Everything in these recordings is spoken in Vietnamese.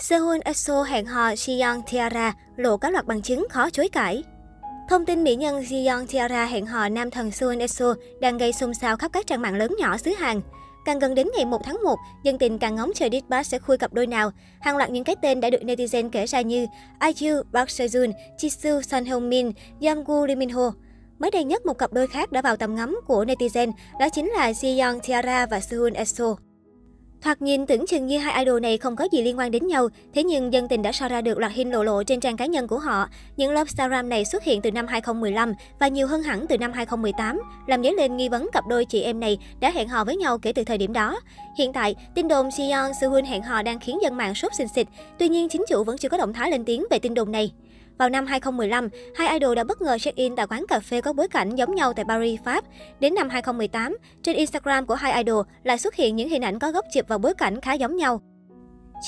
Sehun EXO hẹn hò Jiyeon Tiara lộ các loạt bằng chứng khó chối cãi. Thông tin mỹ nhân Jiyeon Tiara hẹn hò nam thần Sehun EXO đang gây xôn xao khắp các trang mạng lớn nhỏ xứ Hàn. Càng gần đến ngày 1 tháng 1, dân tình càng ngóng chờ Disbus sẽ khui cặp đôi nào. Hàng loạt những cái tên đã được netizen kể ra như IU, Park Seo-joon, Jisoo, Son Heung-min, Yamgu, Lee Min-ho. Mới đây nhất, một cặp đôi khác đã vào tầm ngắm của netizen, đó chính là Jiyeon Tiara và Sehun EXO. Thoạt nhìn tưởng chừng như hai idol này không có gì liên quan đến nhau, thế nhưng dân tình đã so ra được loạt hình lộ lộ trên trang cá nhân của họ. Những love Instagram này xuất hiện từ năm 2015 và nhiều hơn hẳn từ năm 2018, làm dấy lên nghi vấn cặp đôi chị em này đã hẹn hò với nhau kể từ thời điểm đó. Hiện tại, tin đồn Siyeon Sehun hẹn hò đang khiến dân mạng sốt xình xịch, tuy nhiên chính chủ vẫn chưa có động thái lên tiếng về tin đồn này. Vào năm 2015, hai idol đã bất ngờ check-in tại quán cà phê có bối cảnh giống nhau tại Paris, Pháp. Đến năm 2018, trên Instagram của hai idol lại xuất hiện những hình ảnh có góc chụp và bối cảnh khá giống nhau.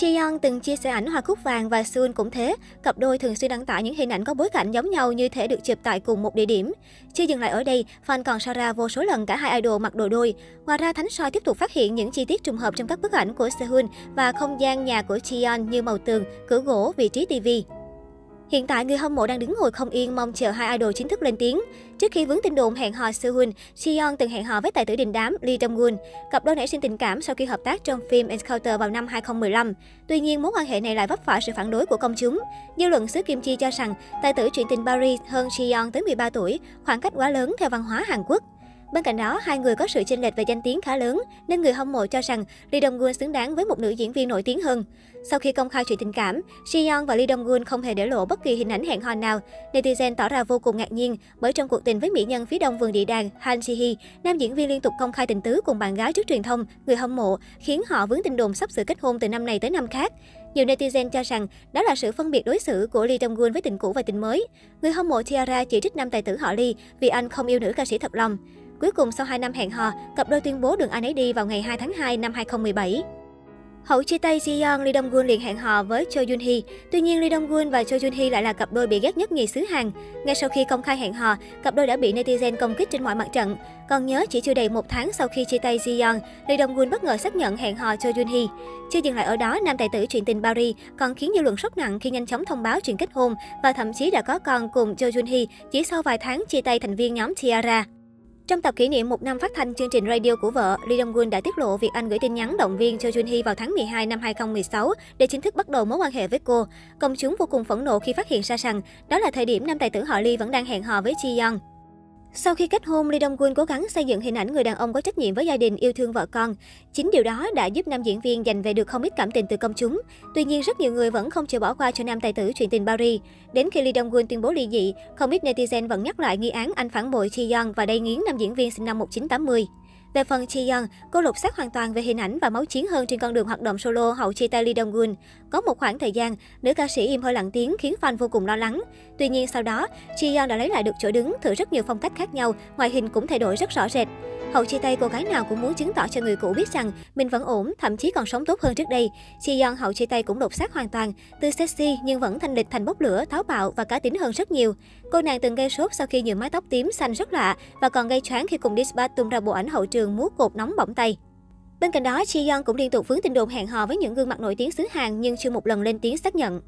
Jiyeon từng chia sẻ ảnh hoa cúc vàng và Sun cũng thế, cặp đôi thường xuyên đăng tải những hình ảnh có bối cảnh giống nhau như thể được chụp tại cùng một địa điểm. Chưa dừng lại ở đây, fan còn so ra vô số lần cả hai idol mặc đồ đôi. Ngoài ra, Thánh soi tiếp tục phát hiện những chi tiết trùng hợp trong các bức ảnh của Sehun và không gian nhà của Jiyeon như màu tường, cửa gỗ, vị trí tivi. Hiện tại, người hâm mộ đang đứng ngồi không yên mong chờ hai idol chính thức lên tiếng. Trước khi vướng tin đồn hẹn hò Sehun, Seon từng hẹn hò với tài tử đình đám Lee Dong-gun. Cặp đôi nảy sinh tình cảm sau khi hợp tác trong phim Encounter vào năm 2015. Tuy nhiên, mối quan hệ này lại vấp phải sự phản đối của công chúng. Dư luận xứ Kim Chi cho rằng tài tử chuyện tình Paris hơn Seon tới 13 tuổi, khoảng cách quá lớn theo văn hóa Hàn Quốc. Bên cạnh đó, hai người có sự chênh lệch về danh tiếng khá lớn, nên người hâm mộ cho rằng Lee Dong Gun xứng đáng với một nữ diễn viên nổi tiếng hơn. Sau khi công khai chuyện tình cảm, Jiyeon và Lee Dong Gun không hề để lộ bất kỳ hình ảnh hẹn hò nào. Netizen tỏ ra vô cùng ngạc nhiên bởi trong cuộc tình với mỹ nhân phía đông vườn địa đàng Han Ji Hee, nam diễn viên liên tục công khai tình tứ cùng bạn gái trước truyền thông, người hâm mộ, khiến họ vướng tin đồn sắp sửa kết hôn từ năm này tới năm khác. Nhiều netizen cho rằng đó là sự phân biệt đối xử của Lee Dong Gun với tình cũ và tình mới. Người hâm mộ Tiara chỉ trích nam tài tử họ Lee vì anh không yêu nữ ca sĩ thật lòng. Cuối cùng sau 2 năm hẹn hò, cặp đôi tuyên bố đường ai nấy đi vào ngày 2 tháng 2 năm 2017. Hậu chia tay Jiyeon, Lee Dong Gun liền hẹn hò với Cho Jun Hee. Tuy nhiên, Lee Dong Gun và Cho Jun Hee lại là cặp đôi bị ghét nhất nhì xứ Hàn. Ngay sau khi công khai hẹn hò, cặp đôi đã bị netizen công kích trên mọi mặt trận. Còn nhớ chỉ chưa đầy một tháng sau khi chia tay Jiyeon, Lee Dong Gun bất ngờ xác nhận hẹn hò Cho Jun Hee. Chưa dừng lại ở đó, nam tài tử chuyện tình Paris còn khiến dư luận sốc nặng khi nhanh chóng thông báo chuyện kết hôn và thậm chí đã có con cùng Cho Jun Hee chỉ sau vài tháng chia tay thành viên nhóm Tiara. Trong tập kỷ niệm một năm phát thanh chương trình radio của vợ, Lee Dong Gun đã tiết lộ việc anh gửi tin nhắn động viên cho Jun Hee vào tháng 12 năm 2016 để chính thức bắt đầu mối quan hệ với cô. Công chúng vô cùng phẫn nộ khi phát hiện ra rằng đó là thời điểm nam tài tử họ Lee vẫn đang hẹn hò với Ji Young. Sau khi kết hôn, Lee Dong Gun cố gắng xây dựng hình ảnh người đàn ông có trách nhiệm với gia đình, yêu thương vợ con. Chính điều đó đã giúp nam diễn viên giành về được không ít cảm tình từ công chúng. Tuy nhiên, rất nhiều người vẫn không chịu bỏ qua cho nam tài tử chuyện tình Paris. Đến khi Lee Dong Gun tuyên bố ly dị, không ít netizen vẫn nhắc lại nghi án anh phản bội Chi Yeon và đầy nghiến nam diễn viên sinh năm 1980. Về phần Chi Young, cô lục xác hoàn toàn về hình ảnh và máu chiến hơn trên con đường hoạt động solo hậu chia tay Lee Dong Gun. Có một khoảng thời gian, nữ ca sĩ im hơi lặng tiếng khiến fan vô cùng lo lắng. Tuy nhiên sau đó, Chi Young đã lấy lại được chỗ đứng, thử rất nhiều phong cách khác nhau, ngoại hình cũng thay đổi rất rõ rệt. Hậu chia tay cô gái nào cũng muốn chứng tỏ cho người cũ biết rằng mình vẫn ổn, thậm chí còn sống tốt hơn trước đây. Chi Yeon hậu chia tay cũng đột xác hoàn toàn, từ sexy nhưng vẫn thanh lịch thành bốc lửa, táo bạo và cá tính hơn rất nhiều. Cô nàng từng gây sốt sau khi nhuộm mái tóc tím xanh rất lạ và còn gây choáng khi cùng Disbat tung ra bộ ảnh hậu trường múa cột nóng bỏng tay. Bên cạnh đó, Chi Yeon cũng liên tục vướng tin đồn hẹn hò với những gương mặt nổi tiếng xứ Hàn nhưng chưa một lần lên tiếng xác nhận.